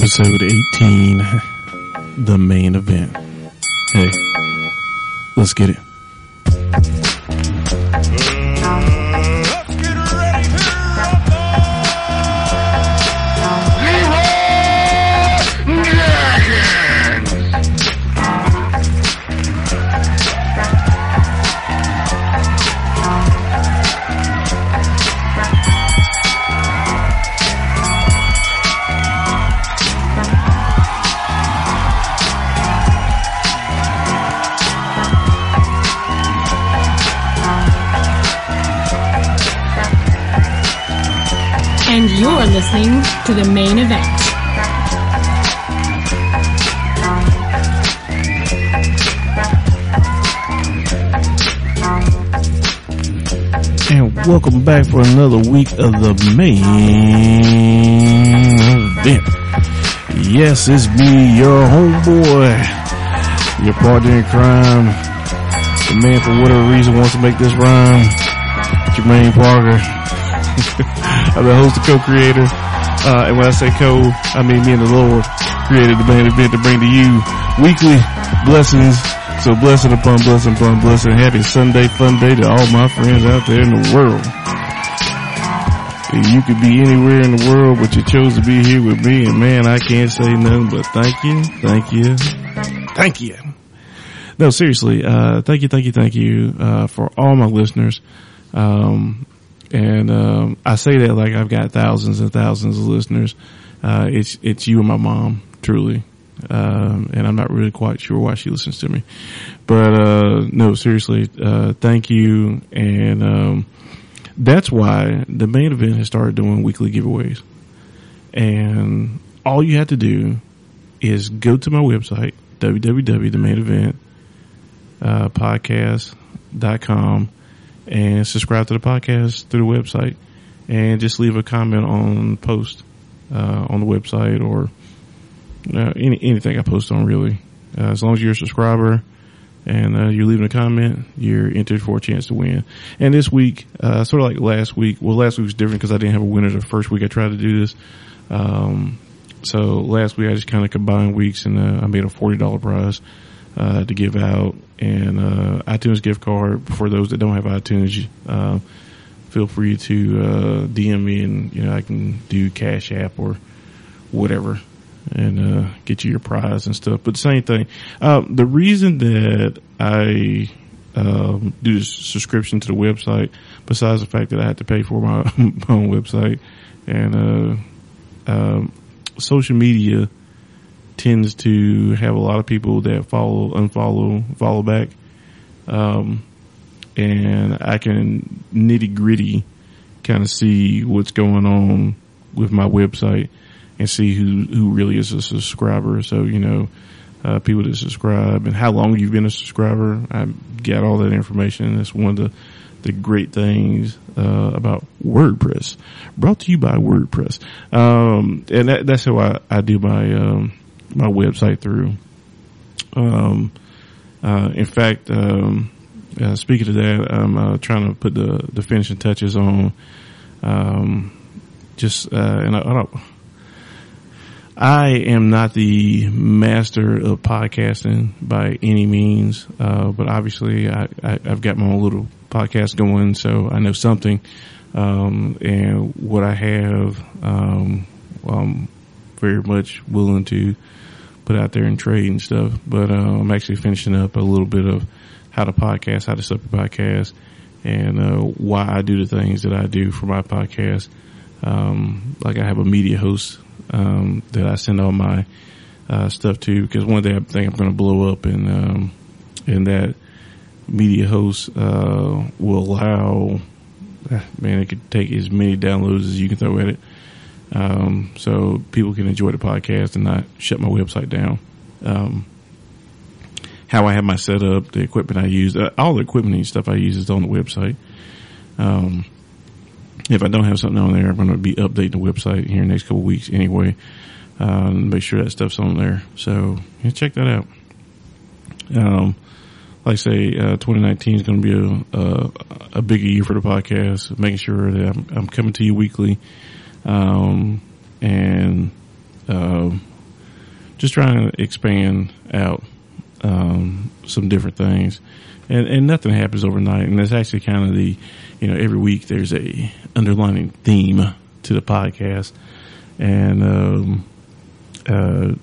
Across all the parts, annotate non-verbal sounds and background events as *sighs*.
episode 18, the Maine Event. Hey, let's get it. Back for another week of the Maine Event. Yes, it's me, your homeboy, your partner in crime, the man for whatever reason wants to make this rhyme, Jermaine Parker. *laughs* I'm the host and co-creator. Uh, and when I say co, I mean me and the Lord created the Maine Event to bring to you weekly blessings. So blessing upon blessing upon blessing. Happy Sunday fun day to all my friends out there in the world. You could be anywhere in the world, but you chose to be here with me. And man, I can't say nothing but thank you, thank you, thank you. No, seriously, uh, thank you, thank you, thank you, uh, for all my listeners. Um, and, um, I say that like I've got thousands and thousands of listeners. Uh, it's, it's you and my mom, truly. Um, and I'm not really quite sure why she listens to me, but, uh, no, seriously, uh, thank you. And, um, that's why the Maine Event has started doing weekly giveaways. And all you have to do is go to my website, www.themaineevent, uh, and subscribe to the podcast through the website and just leave a comment on post, uh, on the website or, uh, any, anything I post on really. Uh, as long as you're a subscriber and, uh, you're leaving a comment, you're entered for a chance to win. And this week, uh, sort of like last week, well last week was different because I didn't have a winner the first week I tried to do this. Um, so last week I just kind of combined weeks and, uh, I made a $40 prize, uh, to give out and, uh, iTunes gift card for those that don't have iTunes, uh, feel free to, uh, DM me and, you know, I can do cash app or whatever and, uh, get you your prize and stuff. But same thing. Um, the reason that I, um, do this subscription to the website, besides the fact that I had to pay for my, *laughs* my own website and, uh, um, social media tends to have a lot of people that follow, unfollow, follow back. Um, and I can nitty gritty kind of see what's going on with my website and see who, who really is a subscriber. So, you know, uh, people that subscribe and how long you've been a subscriber. I got all that information. That's one of the, the great things, uh, about WordPress brought to you by WordPress. Um, and that, that's how I, I do my, um, my website through. Um, uh, in fact, um, uh, speaking of that, I'm uh, trying to put the the finishing touches on. Um, just uh, and I, I don't. I am not the master of podcasting by any means, uh, but obviously I, I've got my own little podcast going, so I know something. Um, and what I have, um, I'm very much willing to put out there and trade and stuff. But uh, I'm actually finishing up a little bit of how to podcast, how to a podcast, and uh, why I do the things that I do for my podcast. Um, like I have a media host um, that I send all my uh, stuff to because one day I think I'm going to blow up, and um, and that media host uh, will allow. *sighs* Man, it could take as many downloads as you can throw at it. Um, so people can enjoy the podcast and not shut my website down. Um, how I have my setup, the equipment I use, uh, all the equipment and stuff I use is on the website. If I don't have something on there, I'm going to be updating the website here in the next couple weeks anyway. Uh, make sure that stuff's on there. So yeah, check that out. Um, like I say, uh, 2019 is going to be a, a, a bigger year for the podcast, making sure that I'm, I'm coming to you weekly. Um, and, uh, just trying to expand out um, some different things, and and nothing happens overnight. And that's actually kind of the, you know, every week there's a underlining theme to the podcast, and um, uh,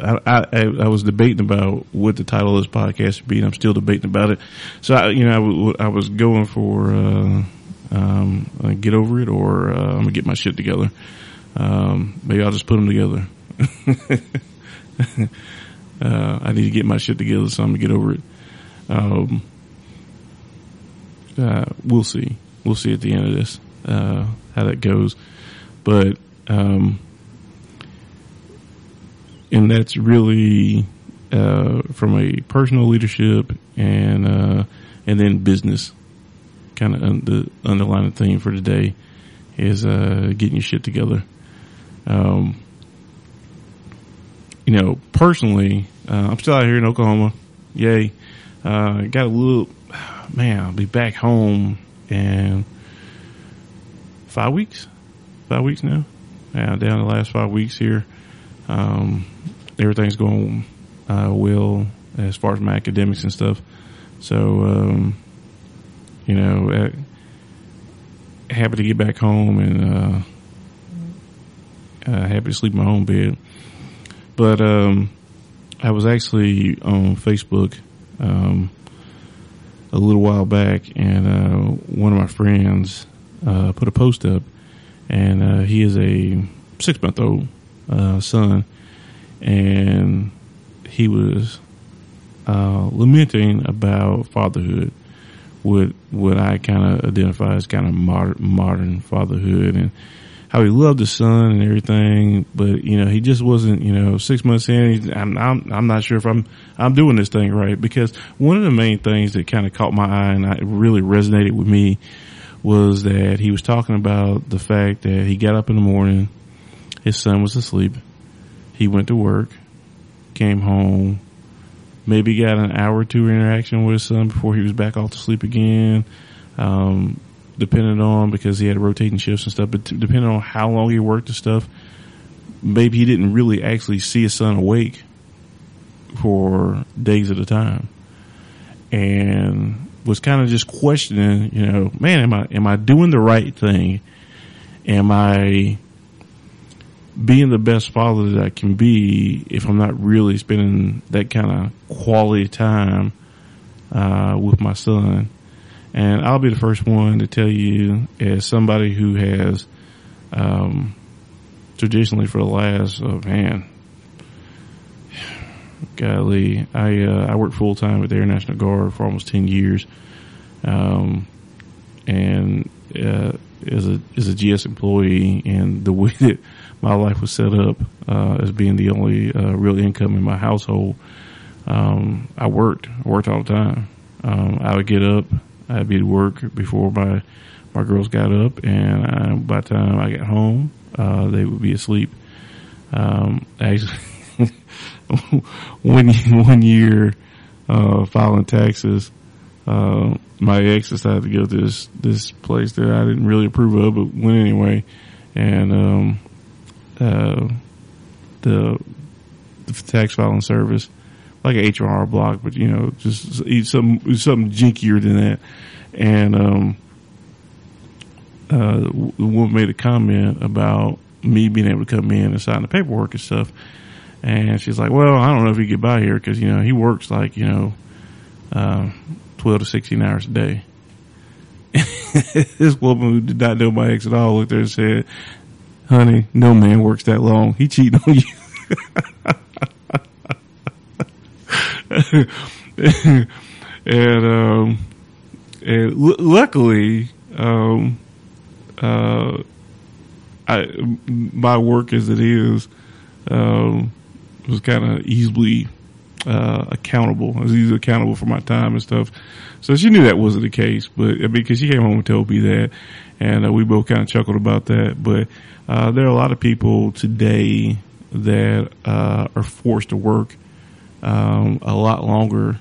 I, I, I was debating about what the title of this podcast would be, and I'm still debating about it. So I, you know, I, w- I was going for uh, um, uh, get over it, or uh, I'm gonna get my shit together. Um, maybe I'll just put them together. *laughs* uh, I need to get my shit together, so I'm gonna get over it. Um, uh, we'll see. We'll see at the end of this uh, how that goes, but um, and that's really uh, from a personal leadership and uh, and then business kind of un- the underlying theme for today is uh, getting your shit together. Um, you know, personally, uh, I'm still out here in Oklahoma. Yay! Uh, got a little *sighs* man. I'll be back home in five weeks. Five weeks now. Yeah, down the last five weeks here. Um, everything's going uh, well as far as my academics and stuff. So, um, you know, uh, happy to get back home and uh, uh, happy to sleep in my own bed. But um, I was actually on Facebook um, a little while back, and uh, one of my friends uh, put a post up, and uh, he is a six month old uh, son, and he was uh, lamenting about fatherhood, what what I kind of identify as kind of modern modern fatherhood, and how he loved his son and everything, but you know he just wasn't. You know, six months in, I'm I'm, I'm not sure if I'm I'm doing this thing right because one of the main things that kind of caught my eye and it really resonated with me was that he was talking about the fact that he got up in the morning, his son was asleep, he went to work, came home, maybe got an hour or two interaction with his son before he was back off to sleep again. Um, depending on because he had rotating shifts and stuff, but t- depending on how long he worked and stuff, maybe he didn't really actually see his son awake for days at a time, and was kind of just questioning, you know, man, am I am I doing the right thing? Am I being the best father that I can be if I'm not really spending that kind of quality time uh, with my son? And I'll be the first one to tell you, as somebody who has um, traditionally for the last, oh man, golly, I uh, I worked full time with the Air National Guard for almost ten years, um, and uh, as a as a GS employee, and the way that my life was set up uh, as being the only uh, real income in my household, um, I worked. Worked all the time. Um, I would get up. I'd be at work before my my girls got up, and I, by the time I got home, uh, they would be asleep. Um, actually, *laughs* one one year uh, filing taxes, uh, my ex decided to go to this this place that I didn't really approve of, but went anyway, and um, uh, the the tax filing service like an H&R Block, but you know, just something something jinkier than that. And um, uh, the woman made a comment about me being able to come in and sign the paperwork and stuff. And she's like, "Well, I don't know if he get by here because you know he works like you know, uh, twelve to sixteen hours a day." *laughs* this woman who did not know my ex at all looked there and said, "Honey, no man works that long. He cheating on you." *laughs* *laughs* and um, and l- luckily, um, uh, I my work as it is um, was kind of easily uh, accountable. I was easily accountable for my time and stuff. So she knew that wasn't the case, but I mean, because she came home and told me that, and uh, we both kind of chuckled about that. But uh, there are a lot of people today that uh, are forced to work um, a lot longer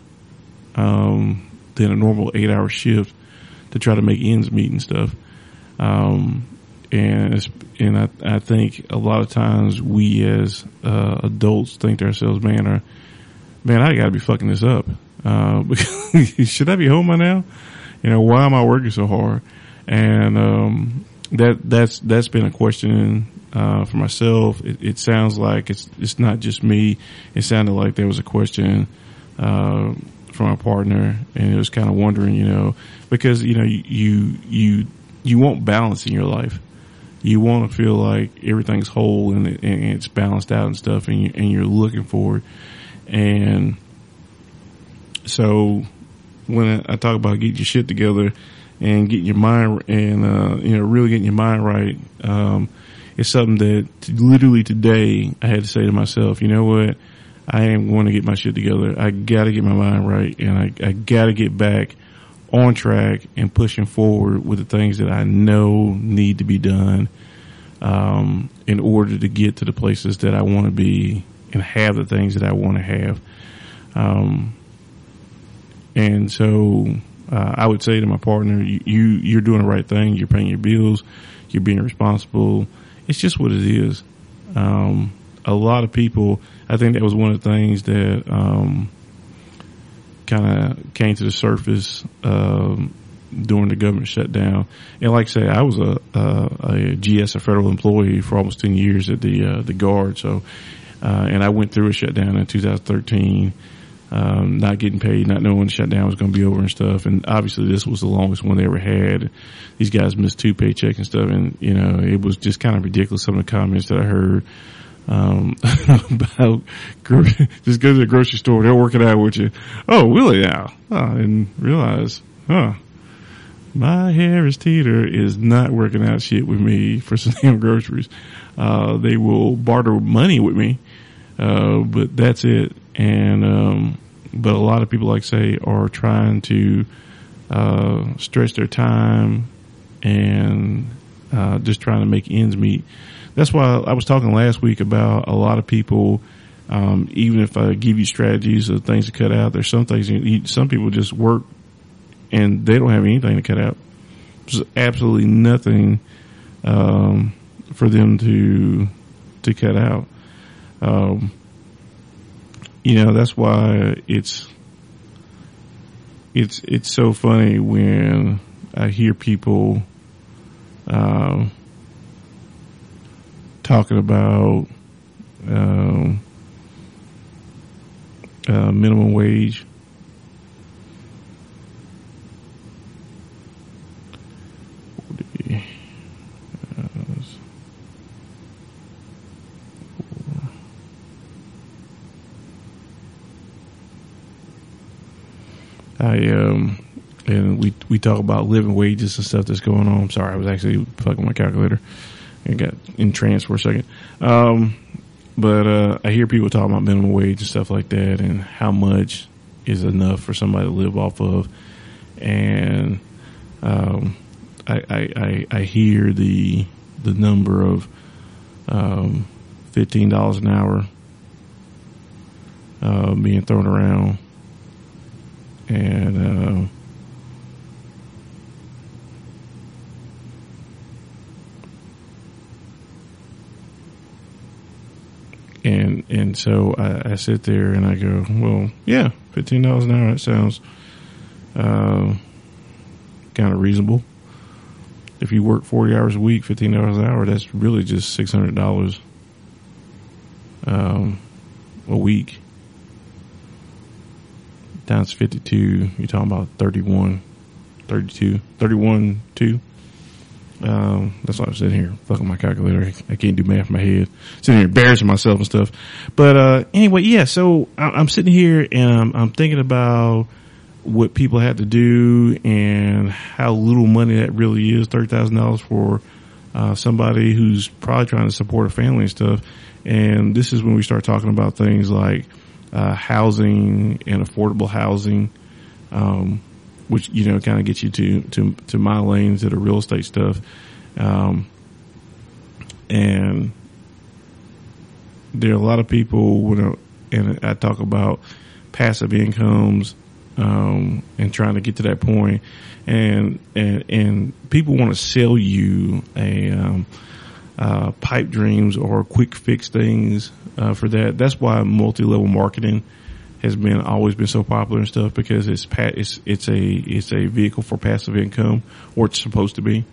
um, than a normal eight hour shift to try to make ends meet and stuff. Um, and and I I think a lot of times we as uh, adults think to ourselves, man, or man, I got to be fucking this up. Uh, *laughs* should I be home by now? You know, why am I working so hard? And um, that that's that's been a question uh, for myself. It, it, sounds like it's it's not just me. It sounded like there was a question uh, from our partner, and it was kind of wondering, you know, because you know you you you want balance in your life. You want to feel like everything's whole and, it, and it's balanced out and stuff, and you and you're looking for it. And so when I talk about getting your shit together and getting your mind and uh, you know really getting your mind right, um, it's something that literally today I had to say to myself, you know what? I am going to get my shit together. I got to get my mind right, and I, I got to get back on track and pushing forward with the things that I know need to be done um, in order to get to the places that I want to be and have the things that I want to have. Um, and so uh, I would say to my partner, you, you you're doing the right thing. You're paying your bills. You're being responsible. It's just what it is. Um, a lot of people. I think that was one of the things that um, kind of came to the surface um, during the government shutdown. And like I say, I was a, a, a GS, a federal employee for almost ten years at the uh, the Guard. So, uh, and I went through a shutdown in 2013 um, not getting paid, not knowing the shutdown was going to be over and stuff. And obviously this was the longest one they ever had. These guys missed two paychecks and stuff. And, you know, it was just kind of ridiculous. Some of the comments that I heard, um, *laughs* about just go to the grocery store. They'll work it out with you. Oh, really now? Oh, I didn't realize, huh? My Harris Teeter is not working out shit with me for some *laughs* damn groceries. Uh, they will barter money with me. Uh, but that's it and um, but a lot of people, like say, are trying to uh, stretch their time and uh, just trying to make ends meet. That's why I was talking last week about a lot of people. Um, even if I give you strategies of things to cut out, there's some things you, some people just work and they don't have anything to cut out. There's absolutely nothing um, for them to to cut out. Um, you know, that's why it's, it's, it's so funny when I hear people, um, talking about, um, uh, minimum wage. I um and we we talk about living wages and stuff that's going on. I'm sorry, I was actually fucking my calculator and got in trance for a second. Um, but uh, I hear people talking about minimum wage and stuff like that, and how much is enough for somebody to live off of, and um, I, I, I, I hear the the number of um, fifteen dollars an hour uh, being thrown around and uh, and and so I, I, sit there and I go, well, yeah, fifteen dollars an hour. That sounds uh, kind of reasonable. If you work forty hours a week, fifteen dollars an hour, that's really just six hundred dollars um, a week times 52, you're talking about 31, 32, 31, 2. Um, that's why I'm sitting here fucking my calculator. I can't do math in my head. Sitting here embarrassing myself and stuff. But, uh, anyway, yeah, so I'm sitting here and I'm, I'm thinking about what people had to do and how little money that really is, $30,000 for, uh, somebody who's probably trying to support a family and stuff. And this is when we start talking about things like, uh, housing and affordable housing, um, which you know kind of gets you to to to my lanes that are real estate stuff, um, and there are a lot of people when I, and I talk about passive incomes, um, and trying to get to that point, and and and people want to sell you a um, uh, pipe dreams or quick fix things uh, for that. That's why multi level marketing has been always been so popular and stuff because it's pa- it's it's a it's a vehicle for passive income, or it's supposed to be,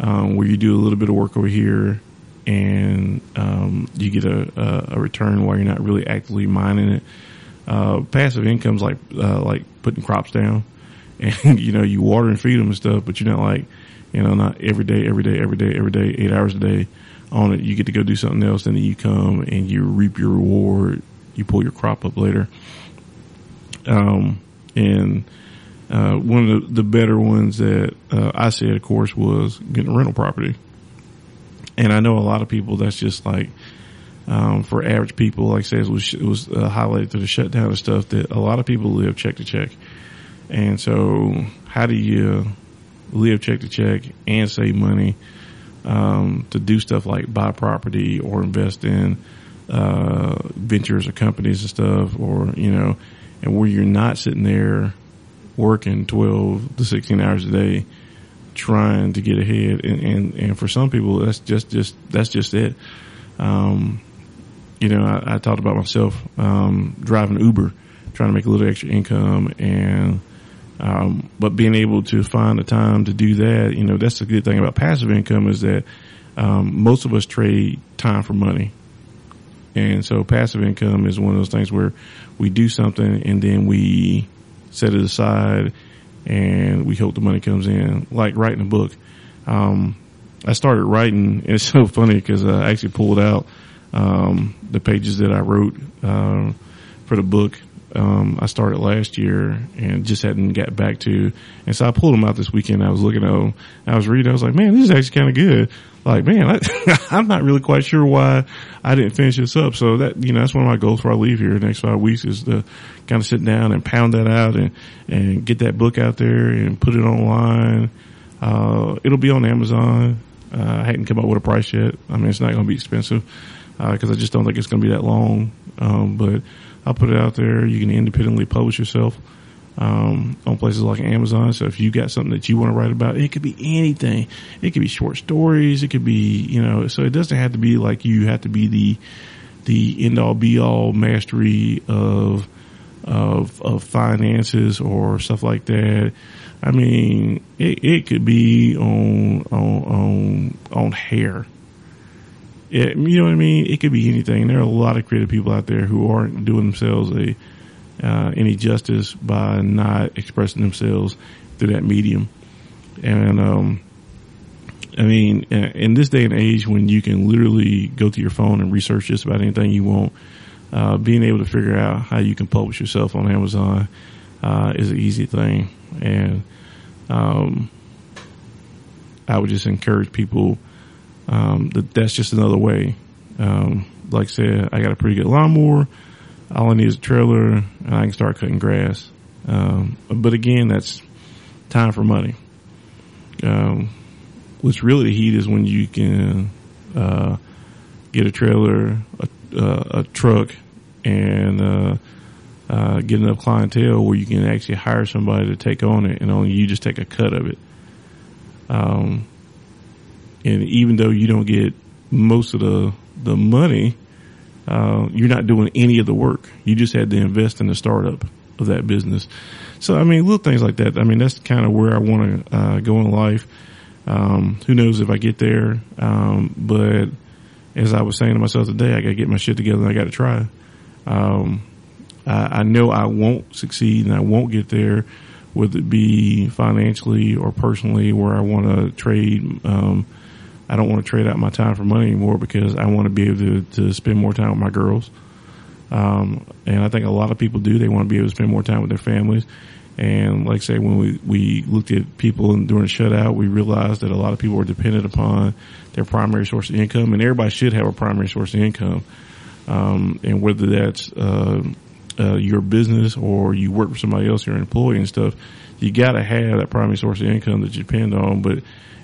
um, where you do a little bit of work over here and um, you get a, a, a, return while you're not really actively mining it. Uh, passive income's like uh, like putting crops down, *laughs* and you know you water and feed them and stuff, but you're not like you know not every day, every day, every day, every day, eight hours a day on it. You get to go do something else, and then you come and you reap your reward. You pull your crop up later. Um, and uh, one of the, the, better ones that uh, I said, of course, was getting rental property. And I know a lot of people that's just like, um, for average people, like I said, it was, it was uh, highlighted through the shutdown and stuff that a lot of people live check to check. And so how do you live check to check and save money, um, to do stuff like buy property or invest in, uh, ventures or companies and stuff or, you know, and where you're not sitting there working 12 to 16 hours a day, trying to get ahead. And, and, and for some people, that's just, just, that's just it. Um, you know, I, I talked about myself, um, driving Uber, trying to make a little extra income and, um, but being able to find the time to do that, you know, that's the good thing about passive income is that, um, most of us trade time for money. And so passive income is one of those things where we do something and then we set it aside and we hope the money comes in, like writing a book. Um, I started writing, and it's *laughs* so funny because I actually pulled out um, the pages that I wrote uh, for the book. Um, I started last year and just hadn't got back to, and so I pulled them out this weekend. I was looking at them, I was reading, I was like, man, this is actually kind of good. Like, man, I, *laughs* I'm not really quite sure why I didn't finish this up. So that, you know, that's one of my goals before I leave here the next five weeks is to kind of sit down and pound that out and, and get that book out there and put it online. Uh, it'll be on Amazon. Uh, I hadn't come up with a price yet. I mean, it's not going to be expensive, uh, cause I just don't think it's going to be that long. Um, but I'll put it out there. You can independently publish yourself. Um, on places like Amazon. So if you got something that you want to write about, it could be anything. It could be short stories. It could be, you know, so it doesn't have to be like you have to be the, the end all be all mastery of of, of finances or stuff like that. I mean, it, it could be on, on, on, on hair. It, you know what I mean? It could be anything. There are a lot of creative people out there who aren't doing themselves a, uh, any justice by not expressing themselves through that medium. And, um, I mean, in this day and age when you can literally go to your phone and research just about anything you want, uh, being able to figure out how you can publish yourself on Amazon uh, is an easy thing, and um, I would just encourage people um, that's just another way. Um, like I said, I got a pretty good lawnmower. All I need is a trailer, and I can start cutting grass. Um, but again, that's time for money. Um, what's really the heat is when you can uh, get a trailer, a, uh, a truck and uh, uh, get enough clientele where you can actually hire somebody to take on it and only you just take a cut of it. Um, and even though you don't get most of the, the money, uh, you're not doing any of the work. You just had to invest in the startup of that business. So, I mean, little things like that. I mean, that's kind of where I want to, uh, go in life. Um, who knows if I get there? Um, but as I was saying to myself today, I got to get my shit together and I got to try. Um, I, I, know I won't succeed and I won't get there, whether it be financially or personally, where I want to trade. I don't want to trade out my time for money anymore because I want to be able to, to spend more time with my girls. Um, and I think a lot of people do. They want to be able to spend more time with their families. And like I say, when we, we looked at people during the shutout, we realized that a lot of people were dependent upon their primary source of income and everybody should have a primary source of income. Um, and whether that's, uh, uh, your business or you work for somebody else, you're an employee and stuff, you gotta have that primary source of income that you depend on. But,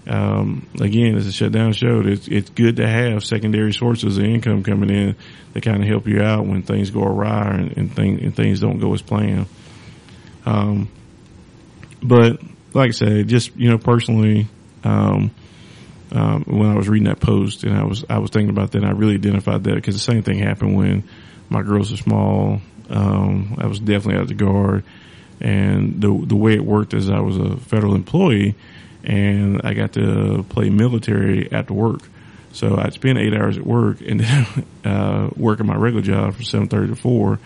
um, again, as a shutdown showed, it's, it's good to have secondary sources of income coming in that kind of help you out when things go awry and, and, thing, and things don't go as planned. Um, but like I said, just you know, personally, um, um, when I was reading that post and I was I was thinking about that, I really identified that because the same thing happened when my girls were small. Um, I was definitely out the guard, and the the way it worked is I was a federal employee, and I got to play military after work. So I'd spend eight hours at work and then *laughs* uh, working my regular job from seven thirty to four,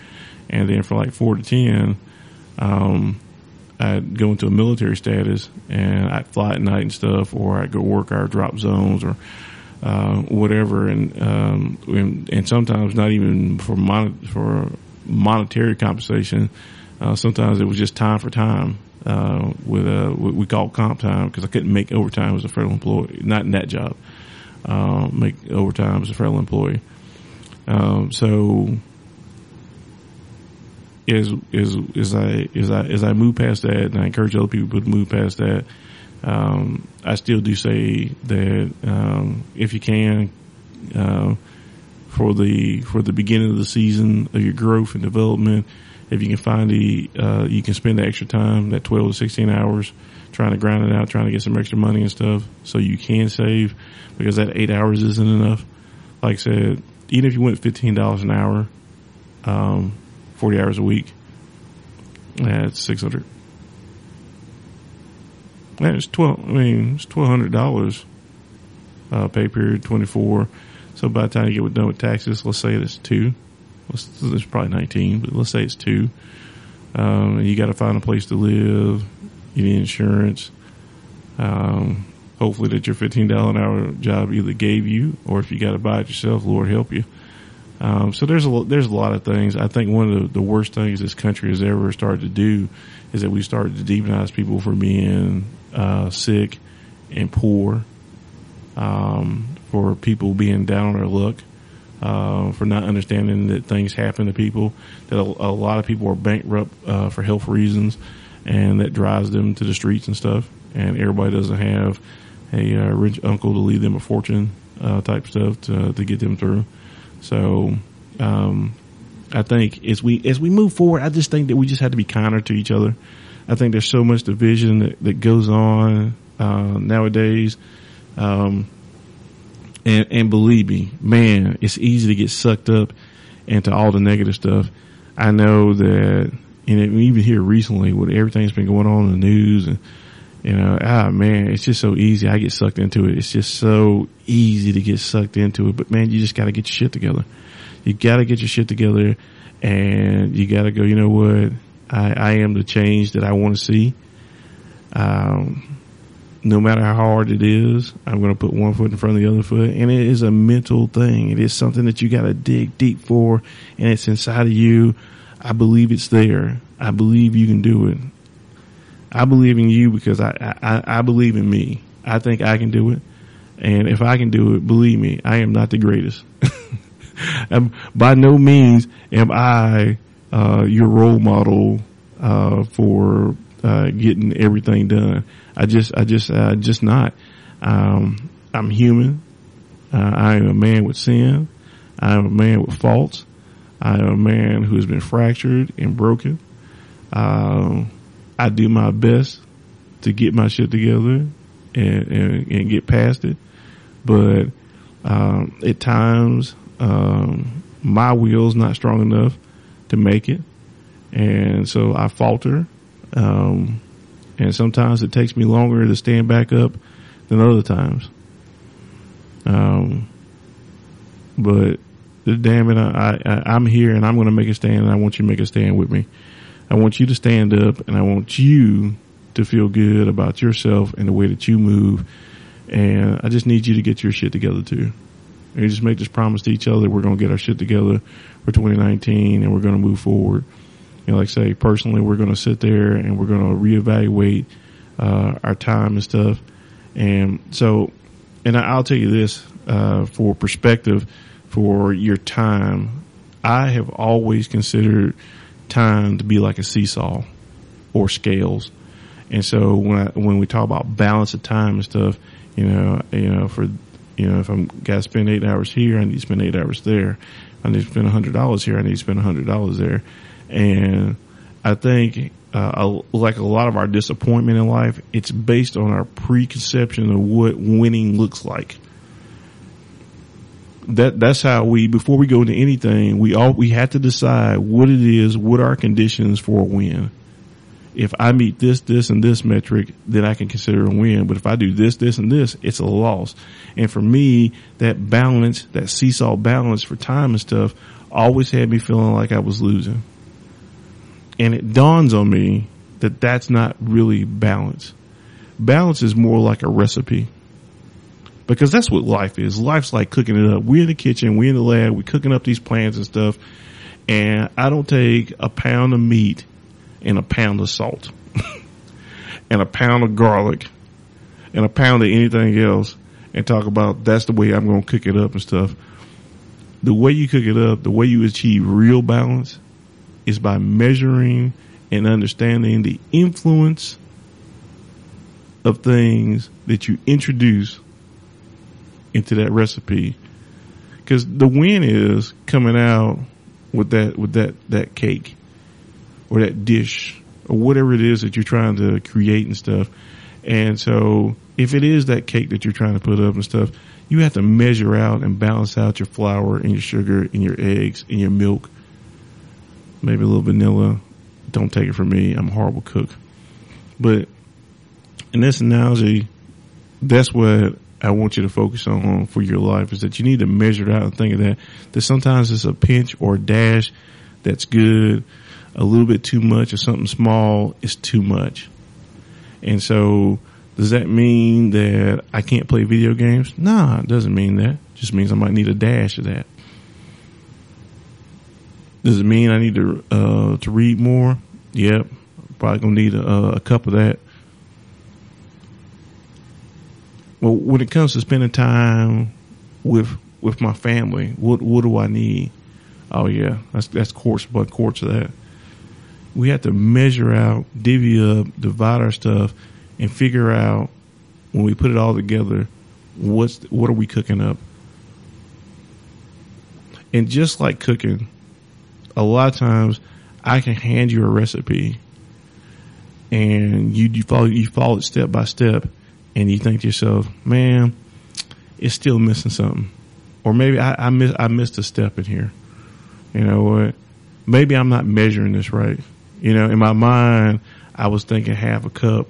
and then for like four to ten, um, I'd go into a military status and I'd fly at night and stuff, or I'd go work our drop zones or uh, whatever, and, um, and, and sometimes not even for mon- for monetary compensation. Uh, sometimes it was just time for time. Uh, with what we call comp time because I couldn't make overtime as a federal employee, not in that job. Uh, make overtime as a federal employee. Um, so as as as I as I as I move past that, and I encourage other people to move past that. Um, I still do say that um, if you can, uh, for the for the beginning of the season of your growth and development, if you can find the uh, you can spend the extra time, that twelve to sixteen hours, trying to grind it out, trying to get some extra money and stuff, so you can save, because that eight hours isn't enough. Like I said, even if you went fifteen dollars an hour, um, 40 hours a week. That's 600. Man, it's 12, I mean, it's $1,200, uh, pay period 24. So by the time you get done with taxes, let's say it's two. It's probably 19, but let's say it's two. Um, you got to find a place to live. You need insurance. Um, hopefully that your $15 an hour job either gave you or if you got to buy it yourself, Lord help you. Um, so there's a there's a lot of things. I think one of the, the, worst things this country has ever started to do is that we started to demonize people for being uh, sick and poor, um, for people being down on their luck, uh, for not understanding that things happen to people, that a, a lot of people are bankrupt uh, for health reasons, and that drives them to the streets and stuff. And everybody doesn't have a uh, rich uncle to leave them a fortune uh, type stuff to to get them through. So, um, I think as we as we move forward, I just think that we just have to be kinder to each other. I think there's so much division that, that goes on uh, nowadays, um, and and believe me, man, it's easy to get sucked up into all the negative stuff. I know that, and even here recently, with everything that's been going on in the news and you know, ah man, it's just so easy. I get sucked into it. It's just so easy to get sucked into it. But man, you just got to get your shit together. You got to get your shit together, and you got to go. You know what? I, I am the change that I want to see. Um, no matter how hard it is, I'm going to put one foot in front of the other foot. And it is a mental thing. It is something that you got to dig deep for, and it's inside of you. I believe it's there. I believe you can do it. I believe in you because I, I, I believe in me. I think I can do it. And if I can do it, believe me, I am not the greatest. *laughs* by no means am I uh, your role model uh, for uh, getting everything done. I just, I just, uh, just not. Um, I'm human. Uh, I am a man with sin. I am a man with faults. I am a man who has been fractured and broken. Um, I do my best to get my shit together and, and, and get past it. But, um, at times, um, my will's not strong enough to make it. And so I falter. Um, and sometimes it takes me longer to stand back up than other times. Um, but the damn it, I, I, I'm here and I'm going to make a stand and I want you to make a stand with me. I want you to stand up and I want you to feel good about yourself and the way that you move. And I just need you to get your shit together too. And just make this promise to each other. We're going to get our shit together for 2019 and we're going to move forward. You know, like say, personally, we're going to sit there and we're going to reevaluate, uh, our time and stuff. And so, and I'll tell you this, uh, for perspective for your time, I have always considered time to be like a seesaw or scales. And so when I, when we talk about balance of time and stuff, you know, you know, for, you know, if I'm got to spend eight hours here, I need to spend eight hours there. I need to spend a hundred dollars here. I need to spend a hundred dollars there. And I think, uh, like a lot of our disappointment in life, it's based on our preconception of what winning looks like. That that's how we before we go into anything, we all we have to decide what it is, what are conditions for a win. If I meet this, this, and this metric, then I can consider a win. But if I do this, this, and this, it's a loss. And for me, that balance, that seesaw balance for time and stuff, always had me feeling like I was losing and it dawns on me that that's not really balance. Balance is more like a recipe. Because that's what life is. Life's like cooking it up. We're in the kitchen, we're in the lab, we're cooking up these plans and stuff. And I don't take a pound of meat and a pound of salt *laughs* and a pound of garlic and a pound of anything else and talk about that's the way I'm going to cook it up and stuff. The way you cook it up, the way you achieve real balance is by measuring and understanding the influence of things that you introduce into that recipe. Cause the win is coming out with that, with that, that cake or that dish or whatever it is that you're trying to create and stuff. And so if it is that cake that you're trying to put up and stuff, you have to measure out and balance out your flour and your sugar and your eggs and your milk maybe a little vanilla. Don't take it from me. I'm a horrible cook. But in this analogy, that's what I want you to focus on for your life is that you need to measure it out and think of that. That sometimes it's a pinch or a dash that's good. A little bit too much or something small is too much. And so does that mean that I can't play video games? Nah, it doesn't mean that. It just means I might need a dash of that. Does it mean I need to uh, to read more? Yep, probably gonna need a, a cup of that. Well, when it comes to spending time with with my family, what what do I need? Oh yeah, that's that's quarts but quarts of that. We have to measure out, divvy up, divide our stuff, and figure out when we put it all together, what's what are we cooking up? And just like cooking, a lot of times I can hand you a recipe and you, you follow, you follow it step by step and you think to yourself, man, it's still missing something. Or maybe I, I miss, I missed a step in here. You know what? Maybe I'm not measuring this right. You know, in my mind, I was thinking half a cup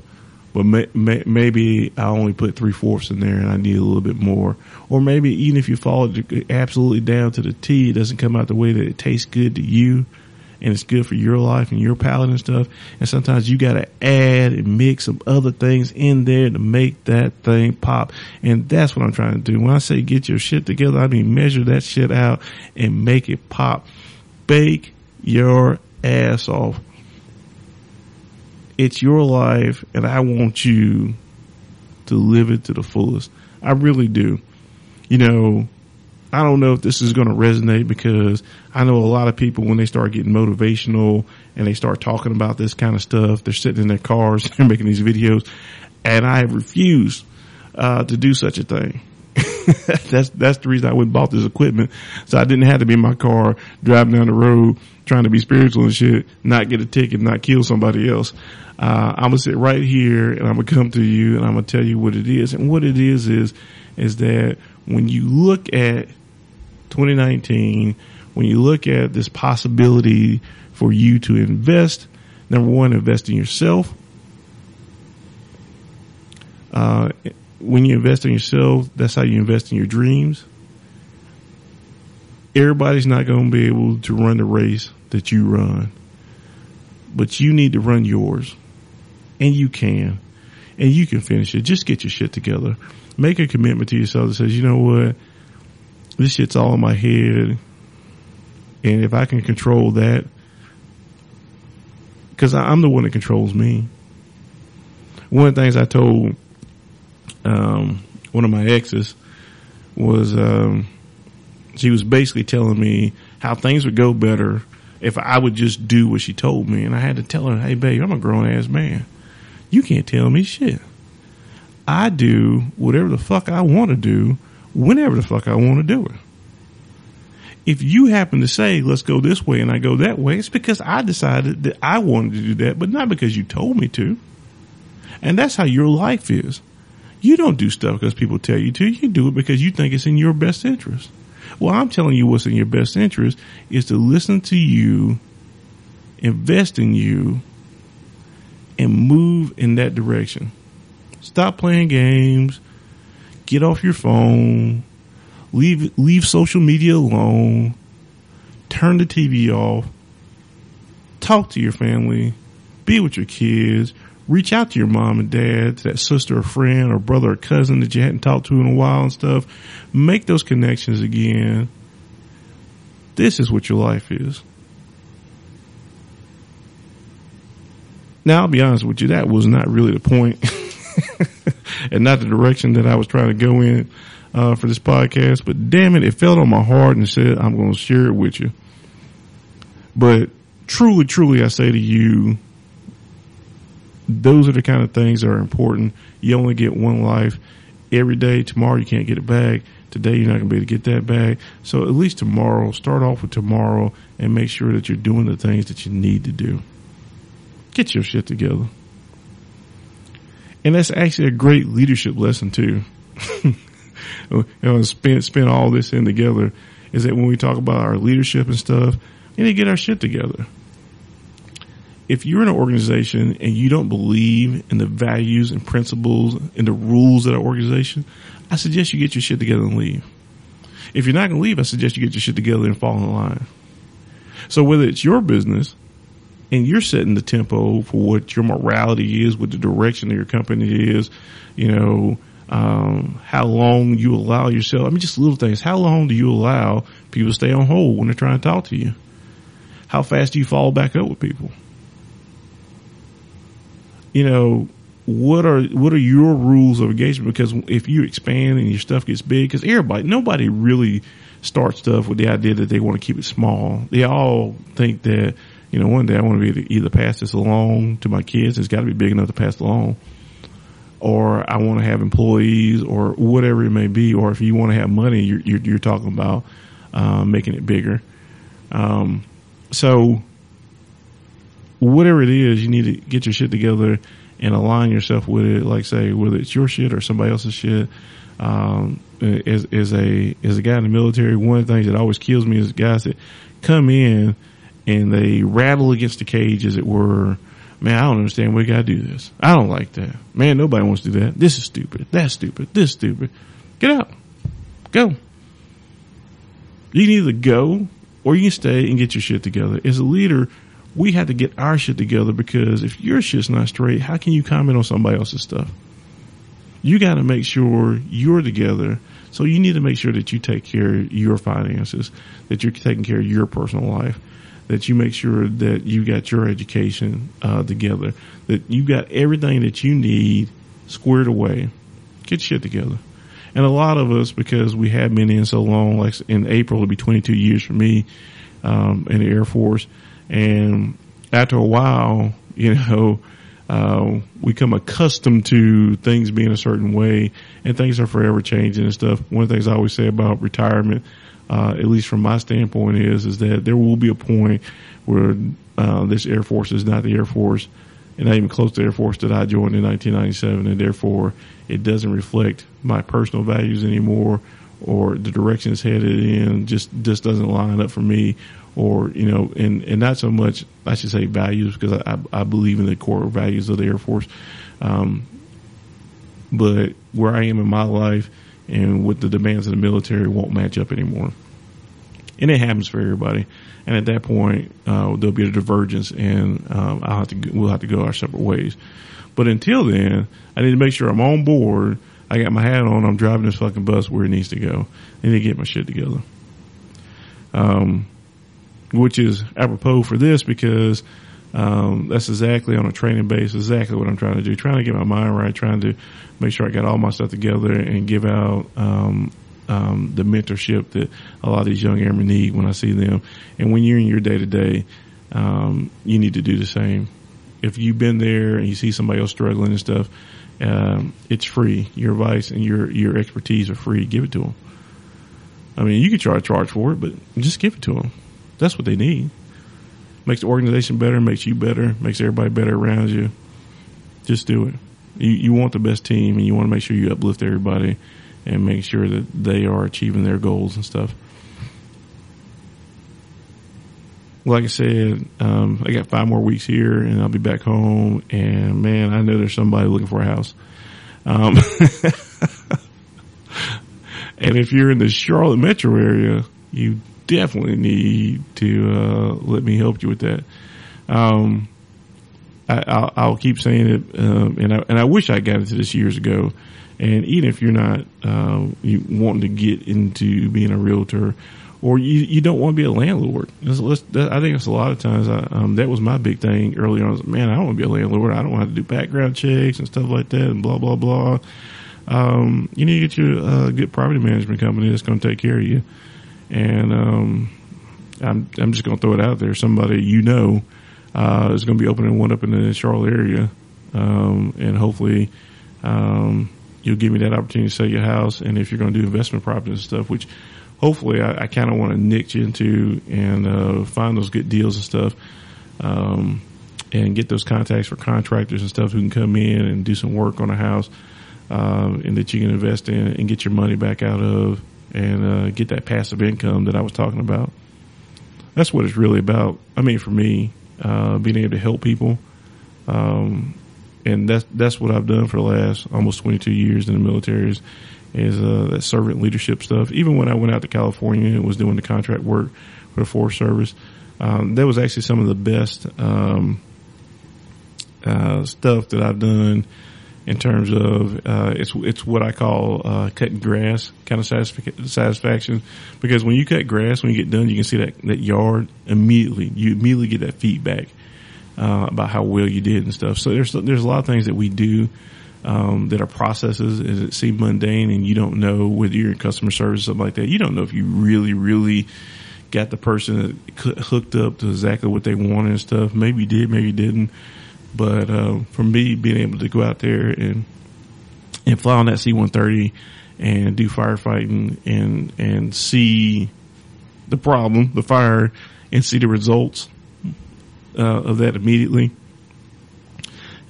but may, may, maybe I only put three fourths in there and I need a little bit more. Or maybe even if you follow it absolutely down to the T, it doesn't come out the way that it tastes good to you and it's good for your life and your palate and stuff. And sometimes you got to add and mix some other things in there to make that thing pop. And that's what I'm trying to do. When I say get your shit together, I mean measure that shit out and make it pop. Bake your ass off it's your life and I want you to live it to the fullest. I really do. You know, I don't know if this is going to resonate because I know a lot of people when they start getting motivational and they start talking about this kind of stuff, they're sitting in their cars, they're *laughs* making these videos and I have refused, uh, to do such a thing. *laughs* that's, that's the reason I went bought this equipment. So I didn't have to be in my car driving down the road trying to be spiritual and shit, not get a ticket, not kill somebody else. Uh, I'm gonna sit right here and I'm gonna come to you and I'm gonna tell you what it is. And what it is is, is that when you look at 2019, when you look at this possibility for you to invest, number one, invest in yourself. Uh, when you invest in yourself, that's how you invest in your dreams. Everybody's not going to be able to run the race that you run, but you need to run yours and you can and you can finish it. Just get your shit together. Make a commitment to yourself that says, you know what? This shit's all in my head. And if I can control that, cause I'm the one that controls me. One of the things I told, um, one of my exes was, um, she was basically telling me how things would go better if I would just do what she told me. And I had to tell her, Hey babe, I'm a grown ass man. You can't tell me shit. I do whatever the fuck I want to do whenever the fuck I want to do it. if you happen to say, let's go this way and I go that way, it's because I decided that I wanted to do that, but not because you told me to. And that's how your life is. You don't do stuff because people tell you to. You do it because you think it's in your best interest. Well, I'm telling you what's in your best interest is to listen to you, invest in you, and move in that direction. Stop playing games. Get off your phone. Leave, leave social media alone. Turn the TV off. Talk to your family. Be with your kids. Reach out to your mom and dad, to that sister or friend or brother or cousin that you hadn't talked to in a while and stuff. Make those connections again. This is what your life is. Now, I'll be honest with you, that was not really the point *laughs* and not the direction that I was trying to go in uh, for this podcast. But damn it, it felt on my heart and said, I'm going to share it with you. But truly, truly, I say to you, those are the kind of things that are important. You only get one life every day. Tomorrow you can't get it back. Today you're not going to be able to get that back. So at least tomorrow, start off with tomorrow and make sure that you're doing the things that you need to do. Get your shit together. And that's actually a great leadership lesson too. *laughs* you know, spin, spin all this in together is that when we talk about our leadership and stuff, we need to get our shit together. If you're in an organization and you don't believe in the values and principles and the rules of that organization, I suggest you get your shit together and leave. If you're not going to leave, I suggest you get your shit together and fall in line. So whether it's your business and you're setting the tempo for what your morality is, what the direction of your company is, you know, um, how long you allow yourself. I mean, just little things. How long do you allow people to stay on hold when they're trying to talk to you? How fast do you follow back up with people? You know, what are what are your rules of engagement? Because if you expand and your stuff gets big, because everybody, nobody really starts stuff with the idea that they want to keep it small. They all think that you know, one day I want to be either pass this along to my kids. It's got to be big enough to pass along. Or I want to have employees or whatever it may be. Or if you want to have money, you're, you're, you're talking about, um, making it bigger. Um, so whatever it is, you need to get your shit together and align yourself with it. Like say, whether it's your shit or somebody else's shit. Um, as, as a, as a guy in the military, one of the things that always kills me is guys that come in and they rattle against the cage as it were. Man, I don't understand. We got to do this. I don't like that. Man, nobody wants to do that. This is stupid. That's stupid. This stupid. Get out. Go. You can either go or you can stay and get your shit together. As a leader, we had to get our shit together because if your shit's not straight, how can you comment on somebody else's stuff? You got to make sure you're together. So you need to make sure that you take care of your finances, that you're taking care of your personal life that you make sure that you got your education uh, together, that you got everything that you need squared away. Get shit together. And a lot of us, because we have been in so long, like in April, it'll be 22 years for me um, in the Air Force. And after a while, you know, uh, we come accustomed to things being a certain way and things are forever changing and stuff. One of the things I always say about retirement uh, at least from my standpoint, is is that there will be a point where uh, this Air Force is not the Air Force, and not even close to the Air Force that I joined in 1997, and therefore it doesn't reflect my personal values anymore, or the direction it's headed in just just doesn't line up for me, or you know, and and not so much I should say values because I I believe in the core values of the Air Force, um, but where I am in my life and with the demands of the military won't match up anymore. And it happens for everybody. And at that point, uh, there'll be a divergence and, um, I'll have to, we'll have to go our separate ways. But until then, I need to make sure I'm on board. I got my hat on. I'm driving this fucking bus where it needs to go. I need to get my shit together. Um, which is apropos for this because um, that's exactly on a training base, exactly what I'm trying to do. Trying to get my mind right, trying to make sure I got all my stuff together and give out, um, um, the mentorship that a lot of these young airmen need when I see them. And when you're in your day to day, you need to do the same. If you've been there and you see somebody else struggling and stuff, um, it's free. Your advice and your, your expertise are free. Give it to them. I mean, you could try to charge for it, but just give it to them. That's what they need. Makes the organization better, makes you better, makes everybody better around you. Just do it. You, you want the best team and you want to make sure you uplift everybody and make sure that they are achieving their goals and stuff. Like I said, um, I got five more weeks here and I'll be back home and man, I know there's somebody looking for a house. Um, *laughs* and if you're in the Charlotte metro area, you definitely need to, uh, let me help you with that. Um, I, will keep saying it, um, and I and I wish I got into this years ago. And even if you're not uh, you wanting to get into being a realtor, or you, you don't want to be a landlord, that, I think it's a lot of times. I, um, that was my big thing early on. Was, Man, I don't want to be a landlord. I don't want to do background checks and stuff like that, and blah blah blah. Um, you need to get your good property management company that's going to take care of you. And um, I'm I'm just going to throw it out there. Somebody you know uh, is going to be opening one up in the Charlotte area, um, and hopefully, um, you'll give me that opportunity to sell your house. And if you're going to do investment properties and stuff, which hopefully I, I kind of want to niche into and uh, find those good deals and stuff, um, and get those contacts for contractors and stuff who can come in and do some work on a house, um, and that you can invest in and get your money back out of, and uh, get that passive income that I was talking about. That's what it's really about. I mean, for me, uh, being able to help people. Um, and that's, that's what I've done for the last almost 22 years in the military is, is, uh, that servant leadership stuff. Even when I went out to California and was doing the contract work for the Forest Service, um, that was actually some of the best, um, uh, stuff that I've done in terms of uh, it's it's what I call uh, cutting grass kind of satisfaction. Because when you cut grass when you get done you can see that that yard immediately you immediately get that feedback uh, about how well you did and stuff. So there's there's a lot of things that we do um, that are processes. And it seem mundane and you don't know whether you're in customer service or something like that? You don't know if you really really got the person hooked up to exactly what they wanted and stuff. Maybe you did maybe you didn't but uh, for me, being able to go out there and and fly on that C-130 and do firefighting and and see the problem, the fire, and see the results uh, of that immediately,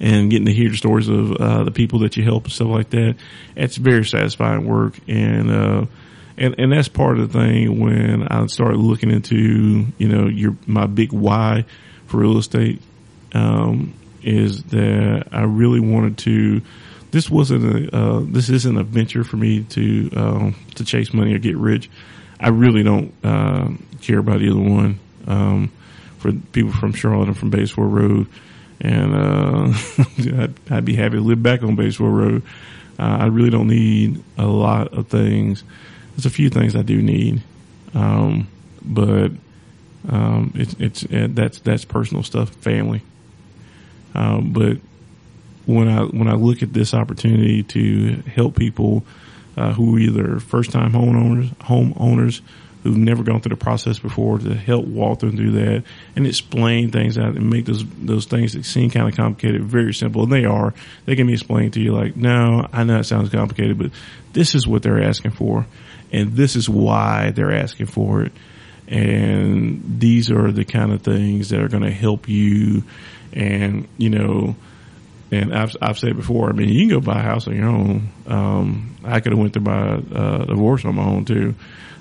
and getting to hear the stories of uh, the people that you help and stuff like that, it's very satisfying work. And uh, and and that's part of the thing when I started looking into you know your my big why for real estate. Um, is that I really wanted to. This wasn't a. Uh, this isn't a venture for me to uh, to chase money or get rich. I really don't uh, care about either one. Um, for people from Charlotte and from Batesville Road, and uh, *laughs* I'd, I'd, be happy to live back on Batesville Road. Uh, I really don't need a lot of things. There's a few things I do need, um, but um, it's it's that's that's personal stuff, family. Um, but when I when I look at this opportunity to help people uh, who are either first time homeowners homeowners who've never gone through the process before to help walk them through that and explain things out and make those those things that seem kind of complicated very simple and they are they can be explained to you like no I know it sounds complicated but this is what they're asking for and this is why they're asking for it and these are the kind of things that are going to help you and, you know, and I've, I've said before, I mean, you can go buy a house on your own. Um, I could have went through my, a divorce on my own too.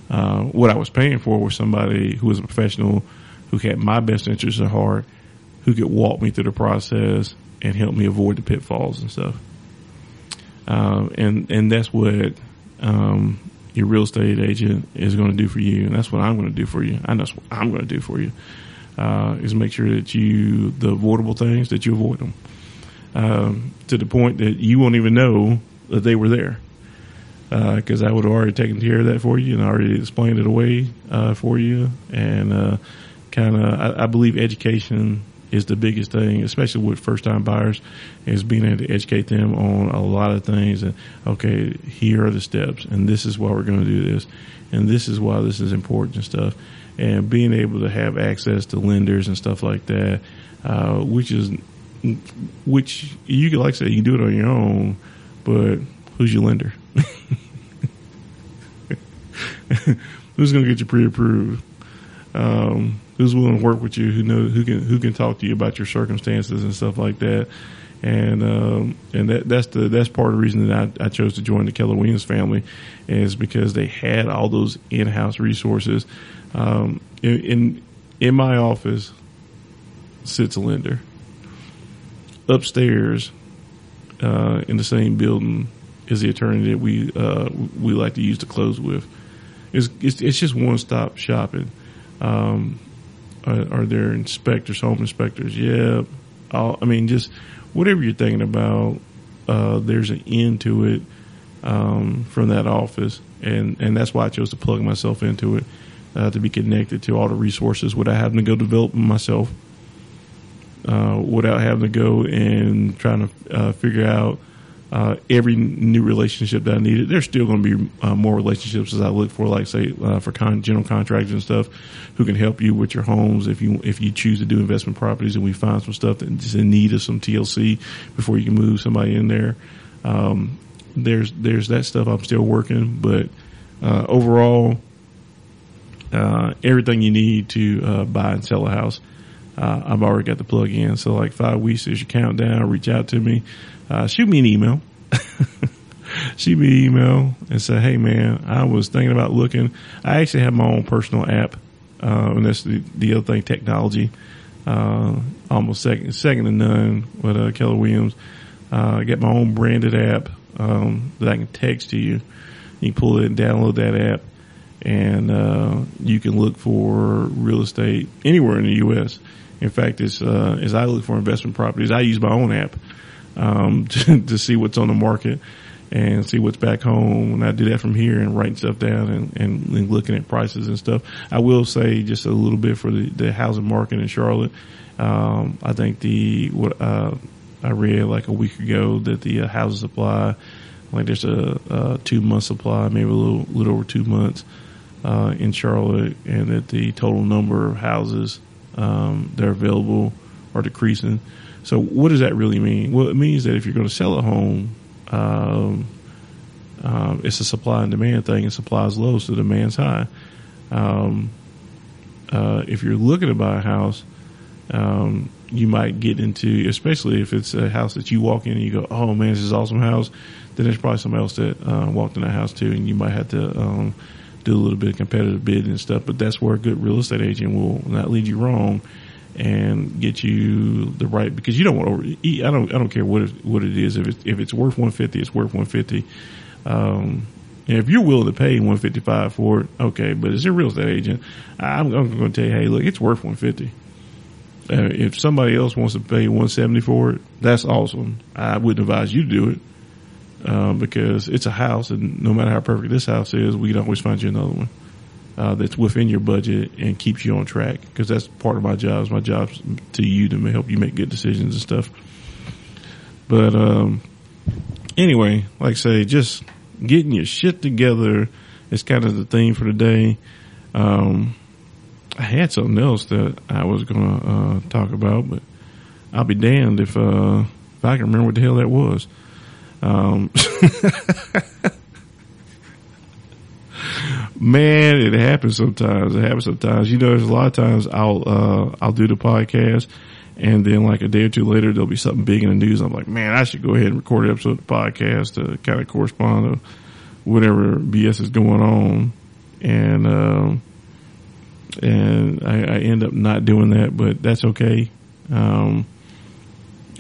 Uh, what I was paying for was somebody who was a professional who had my best interests at heart, who could walk me through the process and help me avoid the pitfalls and stuff. Uh, and, and that's what, um, your real estate agent is going to do for you. And that's what I'm going to do for you. I know that's what I'm going to do for you uh, is make sure that you the avoidable things that you avoid them. Um, to the point that you won't even know that they were there. Because uh, I would have already taken care of that for you and already explained it away uh, for you. And uh, kind of I, I, believe education is the biggest thing, especially with first time buyers, is being able to educate them on a lot of things. And okay, here are the steps, and this is why we're going to do this, and this is why this is important and stuff and being able to have access to lenders and stuff like that, uh, which is, which you can, like I said, you can do it on your own, but who's your lender? *laughs* who's going to get you pre-approved? Um, who's willing to work with you? Who knows who can who can talk to you about your circumstances and stuff like that? And um, and that that's the that's part of the reason that I, I chose to join the Keller Williams family is because they had all those in-house resources. Um, in, in in my office sits a lender. Upstairs, uh, in the same building, is the attorney that we uh, we like to use to close with. It's it's, it's just one stop shopping. Um, are, are, there inspectors, home inspectors? Yeah. I'll, I mean, just whatever you're thinking about, uh, there's an end to it um, from that office, and and that's why I chose to plug myself into it uh, to be connected to all the resources without having to go develop them myself, uh, without having to go and trying to uh, figure out uh, every new relationship that I needed. There's still going to be uh, more relationships as I look for, like say for con- general contractors and stuff, who can help you with your homes if you if you choose to do investment properties, and we find some stuff that's in need of some TLC before you can move somebody in there. Um, there's there's that stuff I'm still working, but uh, overall, uh, everything you need to uh, buy and sell a house. I've already got the plug in. So like five weeks is your countdown. Reach out to me uh, shoot me an email. *laughs* shoot me an email and say, hey man, I was thinking about looking. I actually have my own personal app, uh, and that's the, the other thing, technology. Uh, almost second, second to none with, uh, Keller Williams. Uh, I got my own branded app, um, that I can text to you. You can pull it and download that app and, uh, you can look for real estate anywhere in the U.S. In fact, as, uh, as I look for investment properties, I use my own app um, *laughs* to, to, see what's on the market and see what's back home. And I do that from here and writing stuff down and, and, and, looking at prices and stuff. I will say just a little bit for the, the housing market in Charlotte. Um, I think the, what, uh, I read like a week ago that the uh, housing supply, like there's a, a, two month supply, maybe a little, little over two months, uh, in Charlotte and that the total number of houses, um, that are available are decreasing. So what does that really mean? Well, it means that if you're going to sell a home, um, um, it's a supply and demand thing, and supply is low, so demand's high. Um, uh, if you're looking to buy a house, um, you might get into, especially if it's a house that you walk in and you go, "Oh man, this is an awesome house," then there's probably somebody else that uh, walked in that house too, and you might have to um, do a little bit of competitive bidding and stuff. But that's where a good real estate agent will not lead you wrong and get you the right because you don't want to. I don't. I don't care what it, what it is. If it's if it's worth one fifty, it's worth one fifty. Um, and if you're willing to pay one fifty five for it, okay. But as a real estate agent, I'm, I'm going to tell you, hey, look, it's worth one fifty. Uh, if somebody else wants to pay one seventy for it, that's awesome. I wouldn't advise you to do it. Uh, because it's a house and no matter how perfect this house is, we can always find you another one uh, that's within your budget and keeps you on track because that's part of my job. Is my job to you to help you make good decisions and stuff. But um, anyway, like I say, just getting your shit together is kind of the theme for today. Um, I had something else that I was going to uh, talk about, but I'll be damned if uh, if I can remember what the hell that was. Um, *laughs* Man, it happens sometimes. It happens sometimes. You know, there's a lot of times I'll, uh, I'll do the podcast and then like a day or two later, there'll be something big in the news. I'm like, man, I should go ahead and record an episode of the podcast to kind of correspond to whatever BS is going on. And, um, and I, I, end up not doing that, but that's okay. Um,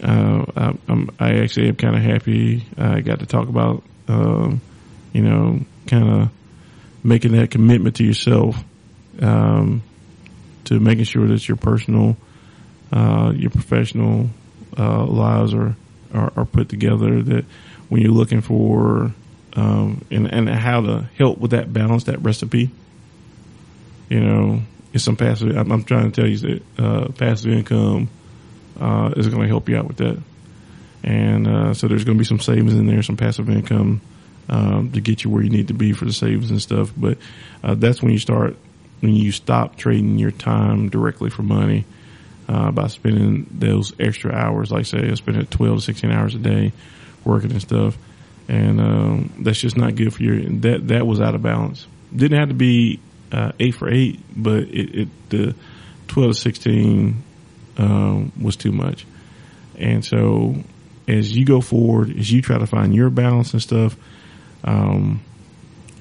uh, I, I'm, I actually am kind of happy I got to talk about, um, you know, kind of making that commitment to yourself, um, to making sure that your personal, uh, your professional, uh, lives are, are, are, put together that when you're looking for, um, and, and how to help with that balance, that recipe, you know, it's some passive, I'm, I'm trying to tell you that, uh, passive income, uh, is going to help you out with that. And, uh, so there's going to be some savings in there, some passive income, um, to get you where you need to be for the savings and stuff. But uh, that's when you start when you stop trading your time directly for money uh, by spending those extra hours. Like say, I spend 12 to 16 hours a day working and stuff, and um, that's just not good for you. That that was out of balance. Didn't have to be uh, eight for eight, but it, it the twelve to sixteen um, was too much. And so, as you go forward, as you try to find your balance and stuff, um,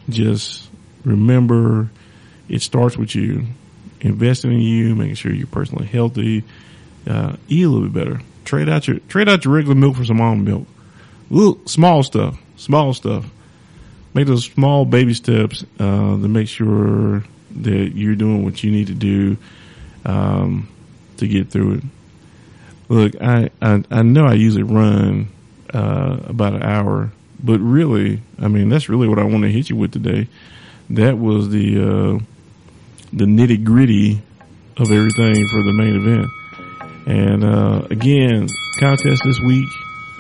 just remember it starts with you. Investing in you, making sure you're personally healthy, uh, eat a little bit better. Trade out your trade out your regular milk for some almond milk. Little small stuff, small stuff. Make those small baby steps uh, to make sure that you're doing what you need to do um, to get through it. Look, I, I, I know I usually run uh, about an hour, but really, I mean, that's really what I want to hit you with today. That was the uh, the nitty gritty of everything for the Maine Event. And uh, again, contest this week.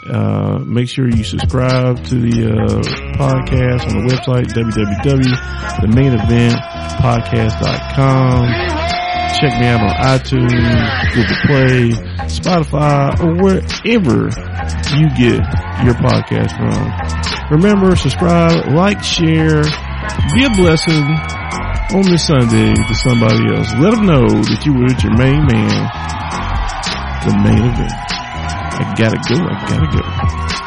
Uh, make sure you subscribe to the uh, podcast on the website www.themaineeventpodcast.com. Check me out on iTunes, Google Play, Spotify, or wherever you get your podcast from. Remember, subscribe, like, share, be a blessing on this Sunday to somebody else. Let them know that you were with your main man, the Maine Event. I gotta go, I gotta go.